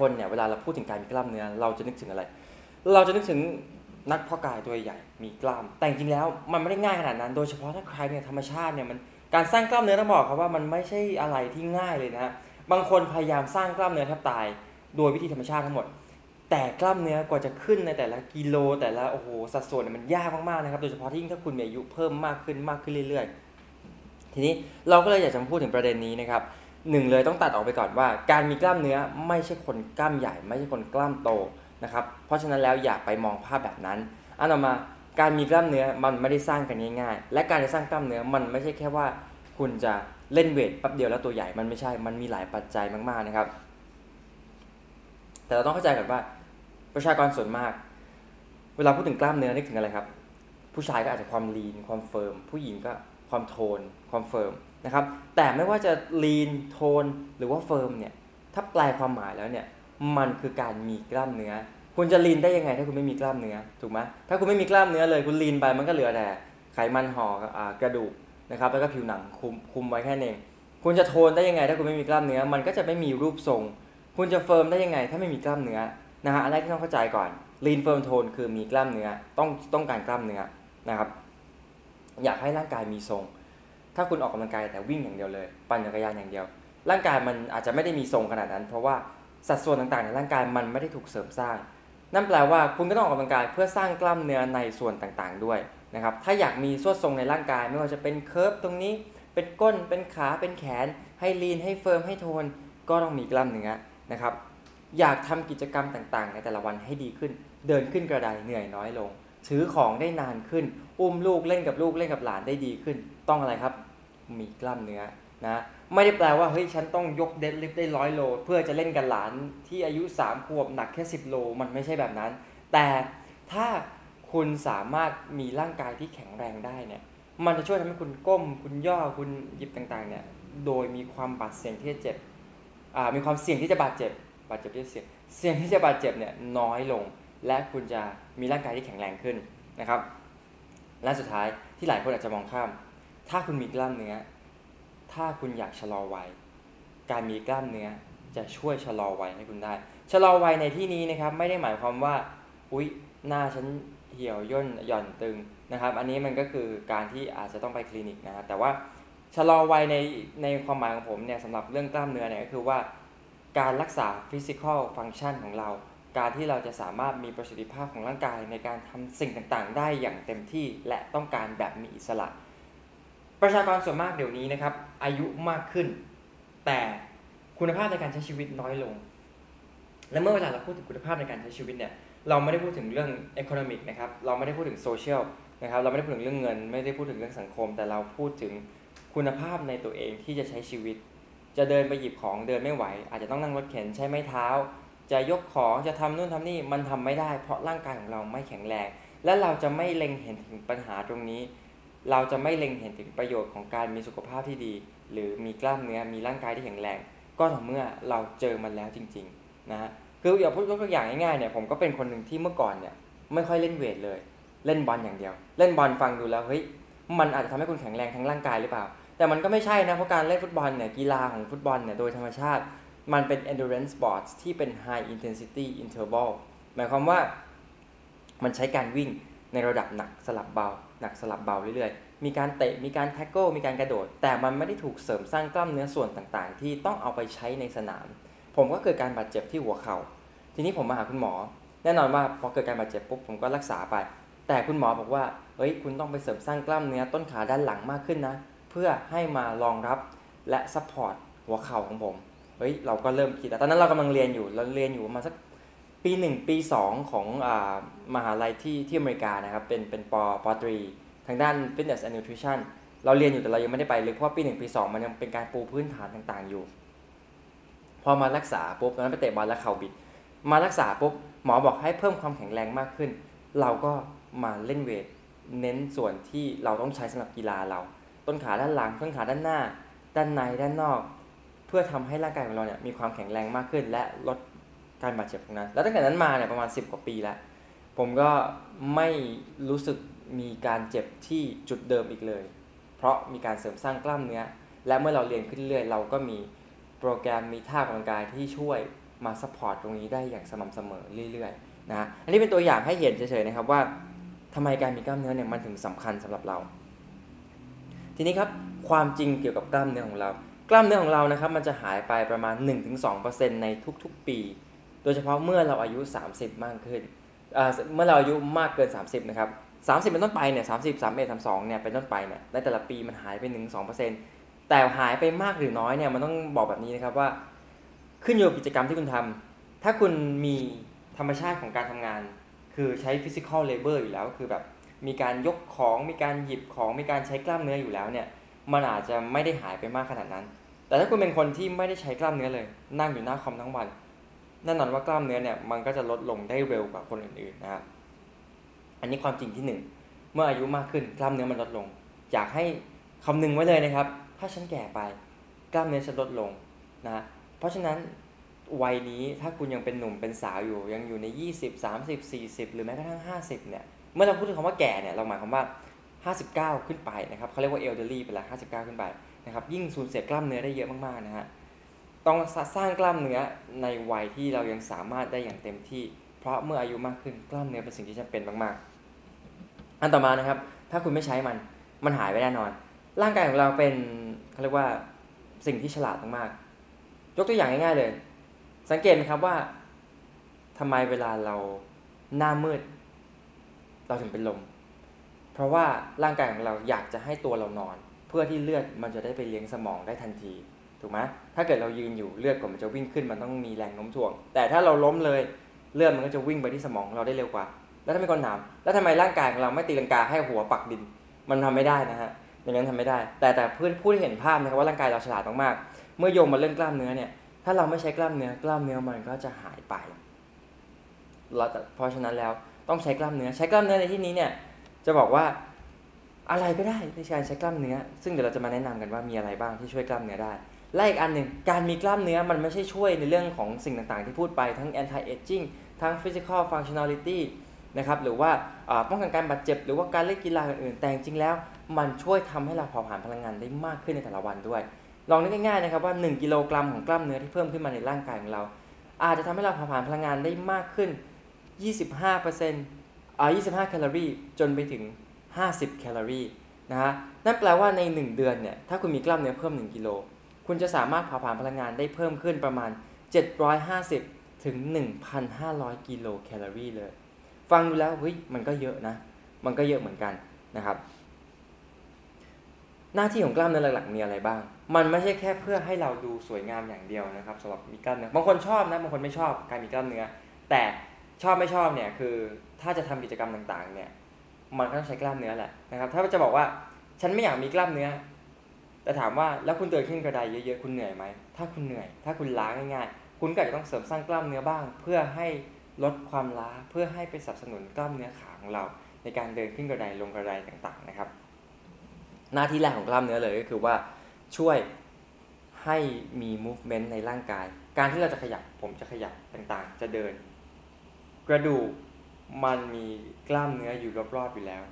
คนเนี่ยเวลาเราพูดถึงการมีกล้ามเนื้อเราจะนึกถึงอะไร เราจะนึกถึงนักพาะกายตัวใหญ่มีกล้าม แต่จริงๆแล้วมันไม่ได้ง่ายขนาดนั้น โดยเฉพาะถ้าใครเนี่ยธรรมชาติเนี่ยมันการสร้างกล้ามเนื้อต้องบอกครับว่ามันไม่ใช่อะไรที่ง่ายเลยนะบางคนพยายามสร้างกล้ามเนื้อแทบตาย โดยวิธีธรรมชาติทั้งหมด แต่กล้ามเนื้อกว่าจะขึ้นในแต่ละกิโล แต่ละโอ้โหสัดส่วนเนี่ยมันยากมากๆนะครับโดยเฉพาะที่ยิ่งถ้าคุณมีอายุเพิ่มมากขึ้นมากขึ้นเรื่อย ๆ ทีนี้เราก็เลยอยากจะพูดถึงประเด็นนี้นะครับ หนึ่งเลยต้องตัดออกไปก่อนว่า การมีกล้ามเนื้อไม่ใช่คนกล้ามใหญ่ ไม่ใช่คนกล้ามโตนะครับเพราะฉะนั้นแล้วอย่าไปมองภาพแบบนั้นอันต่อมาการมีกล้ามเนื้อมันไม่ได้สร้างกันง่ายๆ และการจะสร้างกล้ามเนื้อมันไม่ใช่แค่ว่า คุณจะเล่นเวทแป๊บเดียวแล้วตัวใหญ่มันไม่ใช่ มันมีหลายปัจจัยมากๆนะครับ แต่เราต้องเข้าใจก่อนว่า ประชากรส่วนมาก เวลาพูดถึงกล้ามเนื้อนึกถึงอะไรครับ ผู้ชายก็อาจจะความลีนความเฟิร์มผู้หญิงก็ความโทน ความ firm นะครับ แต่ไม่ว่าจะ lean tone หรือว่า firm เนี่ย ถ้าแปลความหมายแล้วเนี่ย มันคือการมีกล้ามเนื้อ คุณจะ lean ได้ยังไงถ้าคุณไม่มีกล้ามเนื้อ ถูกไหมถ้าคุณไม่มีกล้ามเนื้อเลยคุณ lean ไปมันก็เหลือแต่ไขมันห่อกระดูกนะครับ แล้วก็ผิวหนังคลุมคลุมไว้แค่นี้คุณจะโทนได้ยังไง ถ้าคุณไม่มีกล้ามเนื้อ มันก็จะไม่มีรูปทรง คุณจะ firm ได้ยังไง ถ้าไม่มีกล้ามเนื้อ นะฮะ อันแรกที่ต้องเข้าใจก่อน lean firm tone คือมีกล้ามเนื้อ ต้องต้องการกล้ามเนื้อนะครับ อยากให้ร่างกายมีทรง ถ้าคุณออกกำลังกายแต่วิ่งอย่างเดียวเลย ปั่นจักรยานอย่างเดียว ร่างกายมันอาจจะไม่ได้มีทรงขนาดนั้น เพราะว่าสัดส่วนต่างๆในร่างกายมันไม่ได้ถูกเสริมสร้าง นั่นแปลว่าคุณก็ต้องออกกำลังกายเพื่อสร้างกล้ามเนื้อในส่วนต่างๆด้วยนะครับ ถ้าอยากมีส่วนทรงในร่างกายไม่ว่าจะเป็น curve ตรงนี้ เป็นก้น เป็นขา เป็นแขน ให้ lean ให้ firm ให้โทน ก็ต้องมีกล้ามเนื้อนะครับ อยากทำกิจกรรมต่างๆ ในแต่ละวันให้ดีขึ้น เดินขึ้นกระไดเหนื่อยน้อยลง ถือของได้นานขึ้น อุ้มลูกเล่นกับลูกเล่นกับหลานได้ดีขึ้น ต้องอะไรครับ มีกล้ามเนื้อนะไม่ได้แปลว่าเฮ้ยฉันต้องยกเดดลิฟต์ได้ร้อยโล เพื่อจะเล่นกับหลานที่อายุ3ขวบหนักแค่ 10 โล มันไม่ใช่แบบนั้น แต่ถ้าคุณสามารถมีร่างกายที่แข็งแรงได้เนี่ยมันจะช่วยทำให้คุณก้ม คุณย่อคุณหยิบต่างๆเนี่ยโดยมีความบาดเสี่ยงที่จะเจ็บมีความเสี่ยงที่จะบาดเจ็บบาดเจ็บที่เสี่ยงเสี่ยงที่จะบาดเจ็บเนี่ยน้อยลง และคุณจะมีร่างกายที่แข็งแรงขึ้นนะครับ และสุดท้ายที่หลายคนอาจจะมองข้าม ถ้าคุณมีกล้ามเนื้อ ถ้าคุณอยากชะลอวัย การมีกล้ามเนื้อจะช่วยชะลอวัยให้คุณได้ ชะลอวัยในที่นี้นะครับไม่ได้หมายความว่า อุ๊ย หน้าฉันเหี่ยวย่นหย่อนตึงนะครับ อันนี้มันก็คือการที่อาจจะต้องไปคลินิกนะครับแต่ว่าชะลอวัยในในความหมายของผมเนี่ยสำหรับเรื่องกล้ามเนื้อเนี่ยก็คือว่าการรักษาฟิสิกอลฟังก์ชันของเรา การที่เราจะสามารถมีประสิทธิภาพของร่างกายในการทำสิ่งต่างๆ ได้อย่างเต็มที่และต้องการแบบมีอิสระ ประชากรส่วนมากเดี๋ยวนี้นะครับ อายุมากขึ้น แต่คุณภาพในการใช้ชีวิตน้อยลง และเมื่อเวลาเราพูดถึงคุณภาพในการใช้ชีวิตเนี่ยเราไม่ได้พูดถึงเรื่อง economic นะครับเราไม่ได้พูดถึง social นะครับเราไม่ได้พูดถึงเรื่องเงิน ไม่ได้พูดถึงเรื่องสังคม แต่เราพูดถึงคุณภาพในตัวเองที่จะใช้ชีวิต จะเดินไปหยิบของเดินไม่ไหว อาจจะต้องนั่งรถเข็นใช้ไม้เท้า จะยกของจะทำนู่นทำนี่มันทำไม่ได้ เพราะร่างกายของเราไม่แข็งแรง และเราจะไม่เล็งเห็นถึงปัญหาตรงนี้ เราจะไม่เล็งเห็นถึงประโยชน์ของการมีสุขภาพที่ดี หรือมีกล้ามเนื้อมีร่างกายที่แข็งแรง ก็ต่อเมื่อเราเจอมันแล้วจริงๆนะฮะคืออย่าพูดตัวอย่างง่ายๆเนี่ยผมก็เป็นคนหนึ่งที่เมื่อก่อนเนี่ยไม่ค่อยเล่น weight เลย เล่นบอลอย่างเดียว เล่นบอลฟังดูแล้วเฮ้ยมันอาจจะทำให้คุณแข็งแรงทั้งร่างกายหรือเปล่า แต่มันก็ไม่ใช่นะเพราะการเล่นฟุตบอลเนี่ยกีฬาของฟุตบอลเนี่ยโดยธรรมชาติ มันเป็น endurance sports ที่เป็น high intensity interval หมายความว่ามันใช้การวิ่งในระดับหนักสลับเบา หนักสลับเบาเรื่อยๆ มีการเตะ มีการ tackle มีการกระโดด แต่มันไม่ได้ถูกเสริมสร้างกล้ามเนื้อส่วนต่างๆ ที่ต้องเอาไปใช้ในสนาม ผมก็เกิดการบาดเจ็บที่หัวเข่า ทีนี้ผมมาหาคุณหมอ แน่นอนว่าพอเกิดการบาดเจ็บปุ๊บผมก็รักษาไป แต่คุณหมอบอกว่า เฮ้ย คุณต้องไปเสริมสร้างกล้ามเนื้อต้นขาด้านหลังมากขึ้นนะ เพื่อให้มารองรับและ support หัวเข่าของผม เฮ้ยเราก็เริ่มคิดตอนนั้นเรากำลังเรียนอยู่เราเรียนอยู่มาสักปีหนึ่งปีสองของอ่ามหาลัยที่ที่อเมริกานะครับเป็นเป็นป.ตรีทางด้าน fitness and nutrition เราเรียนอยู่แต่เรายังไม่ได้ไปเลยเพราะปีหนึ่งปีสองมันยังเป็นการปูพื้นฐานต่างๆอยู่ พอมารักษาปุ๊บตอนนั้นไปเตะบอลแล้วเข่าบิด มารักษาปุ๊บหมอบอกให้เพิ่มความแข็งแรงมากขึ้น เราก็มาเล่นเวทเน้นส่วนที่เราต้องใช้สำหรับกีฬาเรา ต้นขาด้านหลังต้นขาด้านหน้า ด้านในด้านนอก เพื่อทำให้ร่างกายของเราเนี่ยมีความแข็งแรงมากขึ้น และลดการบาดเจ็บตรงนั้น แล้วตั้งแต่นั้นมาเนี่ยประมาณ 10 กว่าปีแล้ว ผมก็ไม่รู้สึกมีการเจ็บที่จุดเดิมอีกเลย เพราะมีการเสริมสร้างกล้ามเนื้อ และเมื่อเราเรียนขึ้นเรื่อยเราก็มีโปรแกรมมีท่าออกกำลังกายที่ช่วยมา support ตรงนี้ได้อย่างสม่ำเสมอเรื่อยๆนะอันนี้เป็นตัวอย่างให้เห็นเฉยๆนะครับว่าทำไมการมีกล้ามเนื้อเนี่ยมันถึงสำคัญสำหรับเรา ทีนี้ครับความจริงเกี่ยวกับกล้ามเนื้อของเรา กล้ามเนื้อของเรานะครับมันจะหายไปประมาณ 1-2%ในทุกๆปี โดยเฉพาะเมื่อเราอายุ 30 มากขึ้น เมื่อเราอายุมากเกิน 30 นะครับ 30 เป็นต้นไปเนี่ย 30 31 32 เนี่ยเป็นต้นไปเนี่ย ในแต่ละปีมันหายไป 1-2%แต่หายไปมากหรือน้อยเนี่ยมันต้องบอกแบบนี้นะครับว่า ขึ้นอยู่กับกิจกรรมที่คุณทำถ้าคุณมีธรรมชาติของการทำงาน คือใช้ physical labor อยู่แล้ว คือแบบมีการยกของ มีการหยิบของ มีการใช้กล้ามเนื้ออยู่แล้วเนี่ย มันอาจจะไม่ได้หายไปมากขนาดนั้น แต่ถ้าคุณเป็นคนที่ไม่ได้ใช้กล้ามเนื้อเลย นั่งอยู่หน้าคอมทั้งวันแน่นอนว่ากล้ามเนื้อเนี่ยมันก็จะลดลงได้เร็วกว่าคนอื่นๆนะครับอันนี้ความจริงที่หนึ่งเมื่ออายุมากขึ้นกล้ามเนื้อมันลดลง อยากให้คำนึงไว้เลยนะครับ ถ้าฉันแก่ไปกล้ามเนื้อฉันลดลงนะเพราะฉะนั้นวัยนี้ถ้าคุณยังเป็นหนุ่มเป็นสาวอยู่ยังอยู่ใน 20 30 40 หรือแม้กระทั่ง 50เนี่ยเมื่อเราพูดถึงคำว่าแก่เนี่ยเราหมายความว่า 59 ขึ้นไปนะครับเขาเรียกว่าเอลเดอรี่ไปล้ว59 ขึ้นไป นะครับยิ่งสูญเสียกล้ามเนื้อได้เยอะมากๆนะฮะต้องสร้างกล้ามเนื้อในวัยที่เรายังสามารถได้อย่างเต็มที่ เพราะเมื่ออายุมากขึ้นกล้ามเนื้อเป็นสิ่งที่จำเป็นมากๆ อันต่อมานะครับ ถ้าคุณไม่ใช้มันมันหายไปแน่นอน ร่างกายของเราเป็นเขาเรียกว่าสิ่งที่ฉลาดมากๆยกตัวอย่างง่ายๆเลย สังเกตไหมครับว่าทำไมเวลาเราหน้ามืด เราถึงเป็นลม เพราะว่าร่างกายของเราอยากจะให้ตัวเรานอน เพื่อที่เลือดมันจะได้ไปเลี้ยงสมองได้ทันทีถูกไหมถ้าเกิดเรายืนอยู่เลือดก่อนมันจะวิ่งขึ้นมันต้องมีแรงโน้มถ่วง แต่ถ้าเราล้มเลยเลือดมันก็จะวิ่งไปที่สมองเราได้เร็วกว่า แล้วถ้ามีคนถามแล้วทำไมร่างกายของเราไม่ตีลังกาให้หัวปักดิน มันทำไม่ได้นะฮะอย่างนั้นทำไม่ได้ แต่แต่เพื่อนผู้ที่เห็นภาพนะครับว่าร่างกายเราฉลาดมากๆเมื่อโยงมาเรื่องกล้ามเนื้อเนี่ยถ้าเราไม่ใช้กล้ามเนื้อกล้ามเนื้อมันก็จะหายไปเราเพราะฉะนั้นแล้วต้องใช้กล้ามเนื้อใช้กล้ามเนื้อในที่นี้เนี่ยจะบอกว่า อะไรก็ได้ในการใช้กล้ามเนื้อ ซึ่งเดี๋ยวเราจะมาแนะนำกันว่ามีอะไรบ้างที่ช่วยกล้ามเนื้อได้และอีกอันหนึ่งการมีกล้ามเนื้อมันไม่ใช่ช่วยในเรื่องของสิ่งต่างๆ ที่พูดไปทั้ง anti aging ทั้ง physical functionality นะครับหรือว่าป้องกันการบาดเจ็บ หรือว่าการเล่นกีฬาอื่นๆแต่จริงแล้ว มันช่วยทำให้เราเผาผลาญพลังงานได้มากขึ้นในแต่ละวันด้วย ลองนึกง่ายๆนะครับว่า 1 กิโลกรัมของกล้ามเนื้อที่เพิ่มขึ้นมาในร่างกายของเรา อาจจะทำให้เราเผาผลาญพลังงานได้มากขึ้น 25%อ่า25 แคลอรี่จนไปถึง 50 แคลอรี่นะฮะนั่นแปลว่าใน 1 เดือนเนี่ยถ้าคุณมีกล้ามเนื้อเพิ่ม 1 กิโล คุณจะสามารถเผาผลาญพลังงานได้เพิ่มขึ้นประมาณ 750 ถึง 1,500 กิโลแคลอรี่เลย ฟังดูแล้วเฮ้ยมันก็เยอะนะ มันก็เยอะเหมือนกันนะครับ หน้าที่ของกล้ามเนื้อหลักๆ มีอะไรบ้าง มันไม่ใช่แค่เพื่อให้เราดูสวยงามอย่างเดียวนะครับสำหรับมีกล้ามเนื้อบางคนชอบนะบางคนไม่ชอบการมีกล้ามเนื้อ แต่ชอบไม่ชอบเนี่ยคือถ้าจะทำกิจกรรมต่างๆเนี่ย มันก็ต้องใช้กล้ามเนื้อแหละนะครับ ถ้าจะบอกว่าฉันไม่อยากมีกล้ามเนื้อ แต่ถามว่าแล้วคุณเดินขึ้นกระไดเยอะๆคุณเหนื่อยไหมถ้าคุณเหนื่อย ถ้าคุณล้าง่ายๆ คุณก็จะต้องเสริมสร้างกล้ามเนื้อบ้าง เพื่อให้ลดความล้าเพื่อให้ไปสนับสนุนกล้ามเนื้อขาของเรา ในการเดินขึ้นกระไดลงกระไดต่างๆนะครับ หน้าที่แรกของกล้ามเนื้อเลยก็คือว่าช่วยให้มี movement ในร่างกาย การที่เราจะขยับผมจะขยับต่างๆ จะเดิน กระดูก มันมีกล้ามเนื้ออยู่รอบๆอยู่แล้ว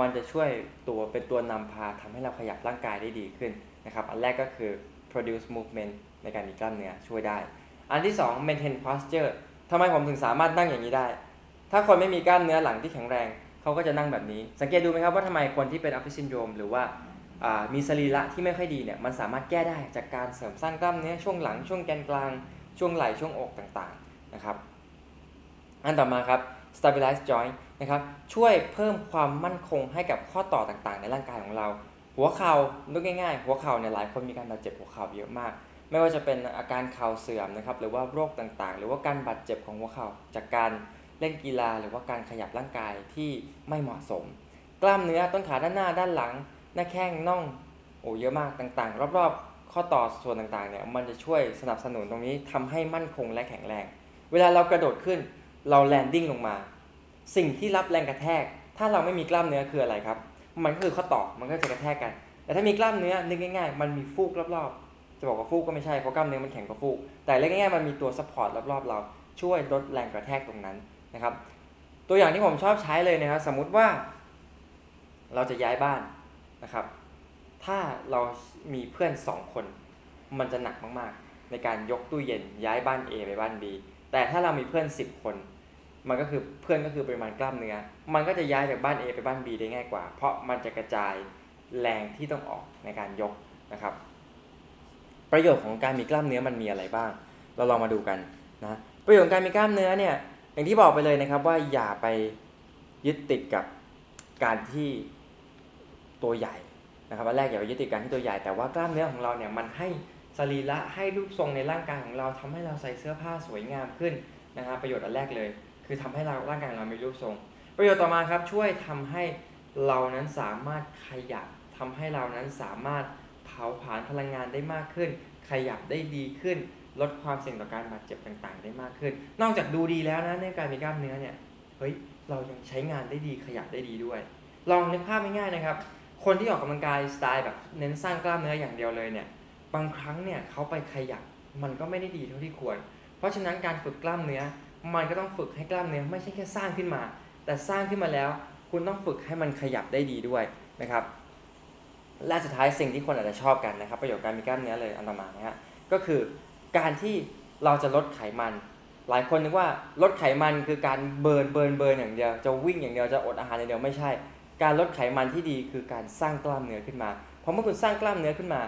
มันจะช่วยตัวเป็นตัวนำพาทำให้เราขยับร่างกายได้ดีขึ้นนะครับ อันแรกก็คือ produce movement ในการมีกล้ามเนื้อช่วยได้ อันที่ 2 maintain posture ทำไมผมถึงสามารถนั่งอย่างนี้ได้ ถ้าคนไม่มีกล้ามเนื้อหลังที่แข็งแรง เขาก็จะนั่งแบบนี้ สังเกตดูไหมครับว่าทำไมคนที่เป็น office syndrome หรือว่ามีสรีระที่ไม่ค่อยดีเนี่ย มันสามารถแก้ได้จากการเสริมสร้างกล้ามเนื้อช่วงหลังช่วงแกนกลาง ช่วงไหล่ช่วงอกต่างๆนะครับ อันต่อมาครับ stabilize joint นะครับช่วยเพิ่มความมั่นคงให้กับข้อต่อต่างๆ ในร่างกายของเรา หัวเขา่านึกง่ายๆ หัวเข่าเนี่ยหลายคนมีการบาดเจ็บหัวเข่าเยอะมาก ไม่ว่าจะเป็นอาการเข่าเสื่อมนะครับหรือว่าโรคต่างๆ หรือว่าการบาดเจ็บของหัวเข่าจากการเล่นกีฬาหรือว่าการขยับร่างกายที่ไม่เหมาะสม กล้ามเนื้อต้นขาด้านหน้าด้านหลัง หน้าแข้งน่องโอ้เยอะมากต่างๆ รอบๆ ข้อต่อส่วนต่างๆเนี่ยมันจะช่วยสนับสนุนตรงนี้ทำให้มั่นคงและแข็งแรง เวลาเรากระโดดขึ้น เรา landing ลงมา สิ่งที่รับแรงกระแทก ถ้าเราไม่มีกล้ามเนื้อคืออะไรครับ มันก็คือข้อต่อมันก็จะกระแทกกัน แต่ถ้ามีกล้ามเนื้อนึกง่ายๆ มันมีฟูกรอบๆ จะบอกว่าฟูกก็ไม่ใช่เพราะกล้ามเนื้อมันแข็งกว่าฟูก แต่นึกง่ายๆมันมีตัว support รอบๆ เราช่วยลดแรงกระแทกตรงนั้นนะครับ ตัวอย่างที่ผมชอบใช้เลยนะครับ สมมุติว่า เราจะย้ายบ้านนะครับ ถ้าเรามีเพื่อนสองคน มันจะหนักมากๆ ในการยกตู้เย็นย้ายบ้าน A ไปบ้าน B แต่ถ้าเรามีเพื่อน 10 คน มันก็คือเพื่อนก็คือปริมาณกล้ามเนื้อ มันก็จะย้ายจากบ้าน A ไปบ้าน B ได้ง่ายกว่า เพราะมันจะกระจายแรงที่ต้องออกในการยกนะครับ ประโยชน์ของการมีกล้ามเนื้อมันมีอะไรบ้าง เราลองมาดูกันนะประโยชน์ของการมีกล้ามเนื้อเนี่ยอย่างที่บอกไปเลยนะครับว่าอย่าไปยึดติดกับการที่ตัวใหญ่นะครับอันแรกอย่าไปยึดติดการที่ตัวใหญ่แต่ว่ากล้ามเนื้อของเราเนี่ยมันให้สรีระให้รูปทรงในร่างกายของเราทำให้เราใส่เสื้อผ้าสวยงามขึ้นนะครับประโยชน์อันแรกเลย คือทำให้เราร่างกายเรามีรูปทรง ประโยชน์ต่อมาครับช่วยทำให้เรานั้นสามารถขยับทำให้เรานั้นสามารถเผาผลาญพลังงานได้มากขึ้น ขยับได้ดีขึ้น ลดความเสี่ยงต่อการบาดเจ็บต่างๆ ได้มากขึ้น นอกจากดูดีแล้วนะในการมีกล้ามเนื้อเนี่ยเฮ้ยเรายังใช้งานได้ดีขยับได้ดีด้วย ลองนึกภาพง่ายๆนะครับ คนที่ออกกำลังกายสไตล์แบบเน้นสร้างกล้ามเนื้ออย่างเดียวเลยเนี่ยบางครั้งเนี่ยเขาไปขยับมันก็ไม่ได้ดีเท่าที่ควร เพราะฉะนั้นการฝึกกล้ามเนื้อ มันก็ต้องฝึกให้กล้ามเนื้อไม่ใช่แค่สร้างขึ้นมา แต่สร้างขึ้นมาแล้ว คุณต้องฝึกให้มันขยับได้ดีด้วยนะครับและสุดท้ายสิ่งที่คนอาจจะชอบกันนะครับประโยชน์การมีกล้ามเนื้อเลยอันต่อมานะฮะก็คือการที่เราจะลดไขมัน หลายคนนึกว่าลดไขมันคือการ burn burn burn อย่างเดียวจะวิ่งอย่างเดียวจะอดอาหารอย่างเดียวไม่ใช่ การลดไขมันที่ดีคือการสร้างกล้ามเนื้อขึ้นมาเพราะเมื่อคุณสร้างกล้ามเนื้อขึ้นมา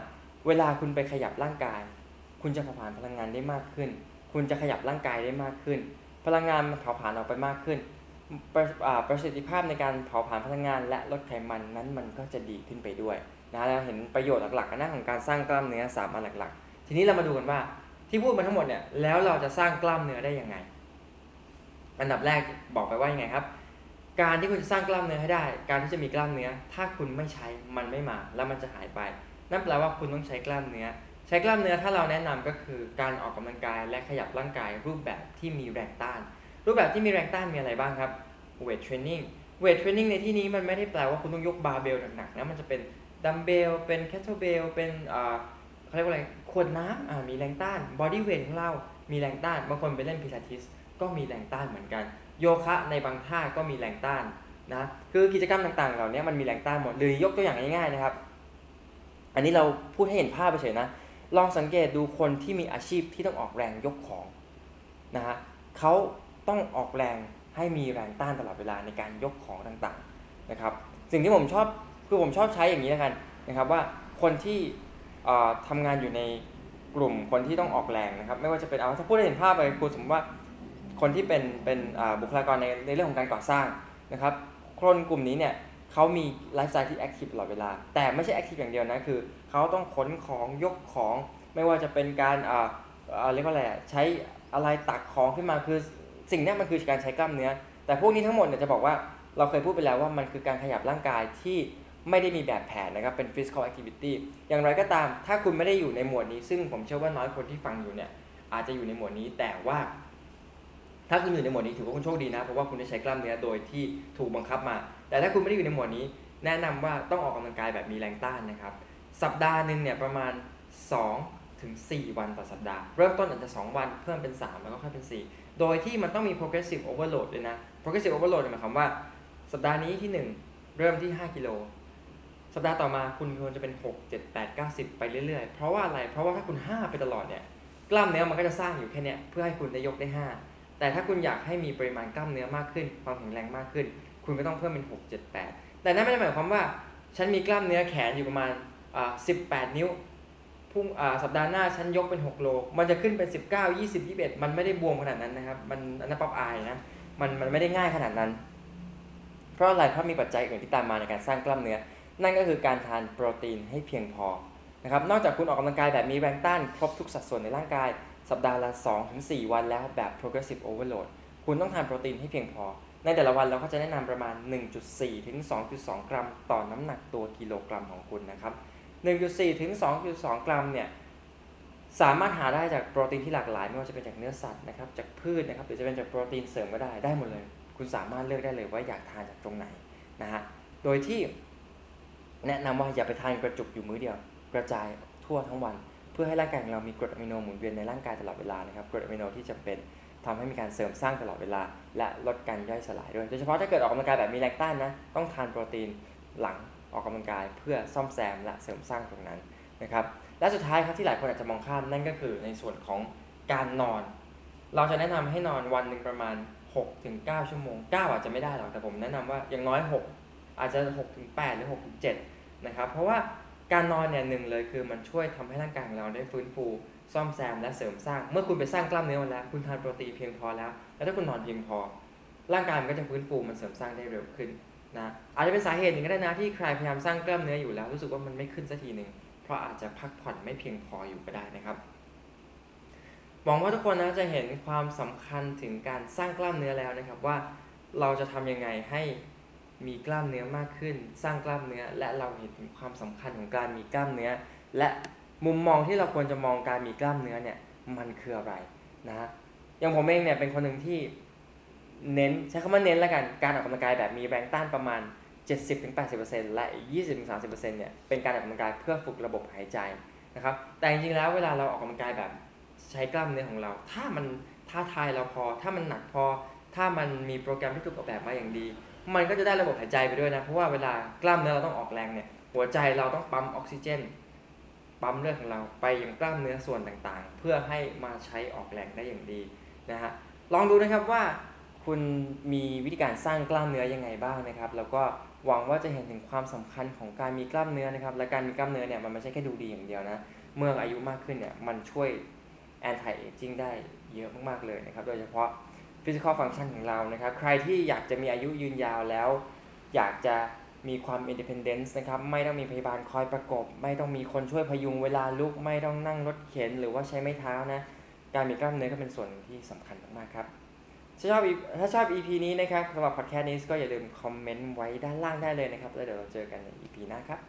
เวลาคุณไปขยับร่างกาย คุณจะเผาผลาญพลังงานได้มากขึ้น คุณจะขยับร่างกายได้มากขึ้น พลังงานมันเผาผลาญออกไปมากขึ้นประประสิทธิภาพในการเผาผลาญพลังงาน และลดไขมันนั้นมันก็จะดีขึ้นไปด้วยนะเราเห็นประโยชน์หลักๆนะของการสร้างกล้ามเนื้อสามอันหลักๆ ทีนี้เรามาดูกันว่าที่พูดมาทั้งหมดเนี่ยแล้วเราจะสร้างกล้ามเนื้อได้ยังไง อันดับแรกบอกไปว่ายังไงครับ การที่คุณจะสร้างกล้ามเนื้อให้ได้ การที่จะมีกล้ามเนื้อ ถ้าคุณไม่ใช้มันไม่มา แล้วมันจะหายไป นั่นแปลว่าคุณต้องใช้กล้ามเนื้อ ใช้กล้ามเนื้อถ้าเราแนะนำก็คือการออกกำลังกายและขยับร่างกายรูปแบบที่มีแรงต้าน รูปแบบที่มีแรงต้านมีอะไรบ้างครับ weight training weight training ในที่นี้มันไม่ได้แปลว่าคุณต้องยกบาร์เบลหนักๆนะมันจะเป็นดัมเบลเป็น kettlebell เป็นเขาเรียกว่าอะไรขวดน้ำมีแรงต้าน body weight ของเรามีแรงต้านบางคนไปเล่นพิลาทิสก็มีแรงต้านเหมือนกัน โยคะในบางท่าก็มีแรงต้านนะคือกิจกรรมต่างๆ เหล่านี้มันมีแรงต้านหมดหรือยกตัวอย่างง่ายๆนะครับ อันนี้เราพูดให้เห็นภาพไปเฉยนะ ลองสังเกตดูคนที่มีอาชีพที่ต้องออกแรงยกของนะฮะเขาต้องออกแรงให้มีแรงต้านตลอดเวลาในการยกของต่างๆนะครับ สิ่งที่ผมชอบคือผมชอบใช้อย่างนี้แล้วกันนะครับว่าคนที่ทำงานอยู่ในกลุ่มคนที่ต้องออกแรงนะครับ ไม่ว่าจะเป็นเอาถ้าพูดให้เห็นภาพไปคุณสมมติว่าคนที่เป็นเป็นบุคลากรในในเรื่องของการก่อสร้างนะครับ คนกลุ่มนี้เนี่ย เขามีไลฟ์สไตล์ที่ active ตลอดเวลา แต่ไม่ใช่ active อย่างเดียวนะ คือเขาต้องขนของยกของ ไม่ว่าจะเป็นการอ่าเรียกว่าอะไรใช้อะไรตักของขึ้นมาคือสิ่งนี้มันคือการใช้กล้ามเนื้อ แต่พวกนี้ทั้งหมดเนี่ยจะบอกว่าเราเคยพูดไปแล้วว่ามันคือการขยับร่างกายที่ไม่ได้มีแบบแผนนะครับ เป็น physical activity อย่างไรก็ตาม ถ้าคุณไม่ได้อยู่ในหมวดนี้ ซึ่งผมเชื่อว่าน้อยคนที่ฟังอยู่เนี่ยอาจจะอยู่ในหมวดนี้ แต่ว่า ถ้าคุณอยู่ในหมวดนี้ถือว่าคุณโชคดีนะ เพราะว่าคุณได้ใช้กล้ามเนื้อโดยที่ถูกบังคับมา แต่ถ้าคุณไม่ได้อยู่ในหมวดนี้ แนะนำว่าต้องออกกำลังกายแบบมีแรงต้านนะครับ สัปดาห์หนึ่งเนี่ยประมาณ 2 ถึง 4 วันต่อสัปดาห์ เริ่มต้นอาจจะ 2 วันเพิ่มเป็น 3 แล้วก็ค่อยเป็น 4 โดยที่มันต้องมี progressive overload ด้วยนะ progressive overload หมายความว่า สัปดาห์นี้ที่ 1 เริ่มที่ 5 กิโลสัปดาห์ต่อมาคุณควรจะเป็น 6 7 8 9 10 ไปเรื่อยๆ เพราะว่าอะไร เพราะว่าถ้าคุณ 5 ไปตลอดเนี่ยกล้ามเนื้อมันก็จะสร้างอยู่แค่นี้เพื่อให้คุณได้ยกได้ 5 แต่ถ้าคุณอยากให้มีปริมาณกล้ามเนื้อมากขึ้น ความแข็งแรงมากขึ้น คุณก็ต้องเพิ่มเป็น 6 7 8 แต่นั่นไม่ได้หมายความว่า ฉันมีกล้ามเนื้อแขนอยู่ประมาณ18 นิ้วพุ่งสัปดาห์หน้าฉันยกเป็น 6 โล มันจะขึ้นเป็น 19 20 21 มันไม่ได้บวมขนาดนั้นนะครับ มันอันนั้นป๊อปอายนะมันมันไม่ได้ง่ายขนาดนั้น เพราะอะไรเพราะมีปัจจัยอื่นที่ตามมาในการสร้างกล้ามเนื้อ นั่นก็คือการทานโปรตีนให้เพียงพอนะครับนอกจากคุณออกกำลังกายแบบมีแรงต้านครบทุกสัดส่วนในร่างกาย สัปดาห์ละ 2-4 วันแล้วแบบ progressive overload คุณต้องทานโปรตีนให้เพียงพอ ในแต่ละวันเราก็จะแนะนำประมาณ 1.4 ถึง 2.2 กรัม ต่อน้ำหนักตัวกิโลกรัมของคุณนะครับ 1.4 ถึง 2.2 กรัมเนี่ยสามารถหาได้จากโปรตีนที่หลากหลาย ไม่ว่าจะเป็นจากเนื้อสัตว์นะครับจากพืชนะครับหรือจะเป็นจากโปรตีนเสริมก็ได้ได้หมดเลย คุณสามารถเลือกได้เลยว่าอยากทานจากตรงไหนนะฮะโดยที่แนะนำว่าอย่าไปทานกระจุกอยู่มื้อเดียว กระจายทั่วทั้งวัน เพื่อให้ร่างกายของเรามีกรดอะมิโนหมุนเวียนในร่างกายตลอดเวลานะครับกรดอะมิโนที่จะเป็น ทำให้มีการเสริมสร้างตลอดเวลา และลดการย่อยสลายด้วย โดยเฉพาะถ้าเกิดออกกำลังกายแบบมีแรงต้านนะต้องทานโปรตีนหลังออกกำลังกายเพื่อซ่อมแซมและเสริมสร้างตรงนั้นนะครับและสุดท้ายครับที่หลายคนอาจจะมองข้ามนั่นก็คือในส่วนของการนอน เราจะแนะนำให้นอนวันหนึ่งประมาณ6ถึง9ชั่วโมง 9 อาจจะไม่ได้หรอกแต่ผมแนะนำว่าอย่างน้อย 6 อาจจะ6ถึง8หรือ6ถึง7นะครับเพราะว่าการนอนเนี่ยหนึ่งเลยคือมันช่วยทำให้ร่างกายของเราได้ฟื้นฟู ซ่อมแซมและเสริมสร้าง เมื่อคุณไปสร้างกล้ามเนื้อมาแล้ว คุณทานโปรตีนเพียงพอแล้ว แล้วถ้าคุณนอนเพียงพอ ร่างกายมันก็จะฟื้นฟูมันเสริมสร้างได้เร็วขึ้นนะอาจจะเป็นสาเหตุหนึ่งก็ได้นะที่ใครพยายามสร้างกล้ามเนื้ออยู่แล้ว รู้สึกว่ามันไม่ขึ้นสักทีหนึ่งเพราะอาจจะพักผ่อนไม่เพียงพออยู่ก็ได้นะครับหวังว่าทุกคนนะจะเห็นความสำคัญถึงการสร้างกล้ามเนื้อแล้วนะครับว่าเราจะทำยังไงให้มีกล้ามเนื้อมากขึ้น สร้างกล้ามเนื้อและเราเห็นถึงความสำคัญของการมีกล้ามเนื้อ และ มุมมองที่เราควรจะมองการมีกล้ามเนื้อเนี่ยมันคืออะไรนะ อย่างผมเองเนี่ยเป็นคนหนึ่งที่เน้นใช้คำว่าเน้นแล้วกันการออกกำลังกายแบบมีแรงต้านประมาณ 70-80%และอีก20-30%เนี่ยเป็นการออกกำลังกายเพื่อฝึกระบบหายใจนะครับ แต่จริงๆแล้วเวลาเราออกกำลังกายแบบใช้กล้ามเนื้อของเรา ถ้ามันท้าทายเราพอ ถ้ามันหนักพอ ถ้ามันมีโปรแกรมที่ถูกออกแบบมาอย่างดี มันก็จะได้ระบบหายใจไปด้วยนะ เพราะว่าเวลากล้ามเนื้อเราต้องออกแรงเนี่ย หัวใจเราต้องปั๊มออกซิเจน ปั๊มเลือดของเราไปยังกล้ามเนื้อส่วนต่างๆ เพื่อให้มาใช้ออกแรงได้อย่างดีนะฮะลองดูนะครับว่าคุณมีวิธีการสร้างกล้ามเนื้อยังไงบ้างนะครับ แล้วก็หวังว่าจะเห็นถึงความสำคัญของการมีกล้ามเนื้อนะครับ และการมีกล้ามเนื้อเนี่ยมันไม่ใช่แค่ดูดีอย่างเดียวนะ เมื่ออายุมากขึ้นเนี่ยมันช่วย anti aging ได้เยอะมากๆเลยนะครับ โดยเฉพาะ physical function ของเรานะครับ ใครที่อยากจะมีอายุยืนยาวแล้ว อยากจะ มีความ independence นะครับ ไม่ต้องมีพยาบาลคอยประกบ ไม่ต้องมีคนช่วยพยุงเวลาลุก ไม่ต้องนั่งรถเข็น หรือว่าใช้ไม้เท้านะ การมีกล้ามเนื้อก็เป็นส่วนที่สำคัญมากๆครับ ถ้าชอบถ้าชอบ EP นี้นะครับสำหรับ podcast นี้ก็อย่าลืมคอมเมนต์ไว้ด้านล่างได้เลยนะครับ แล้วเดี๋ยวเราเจอกันใน EP หน้าครับ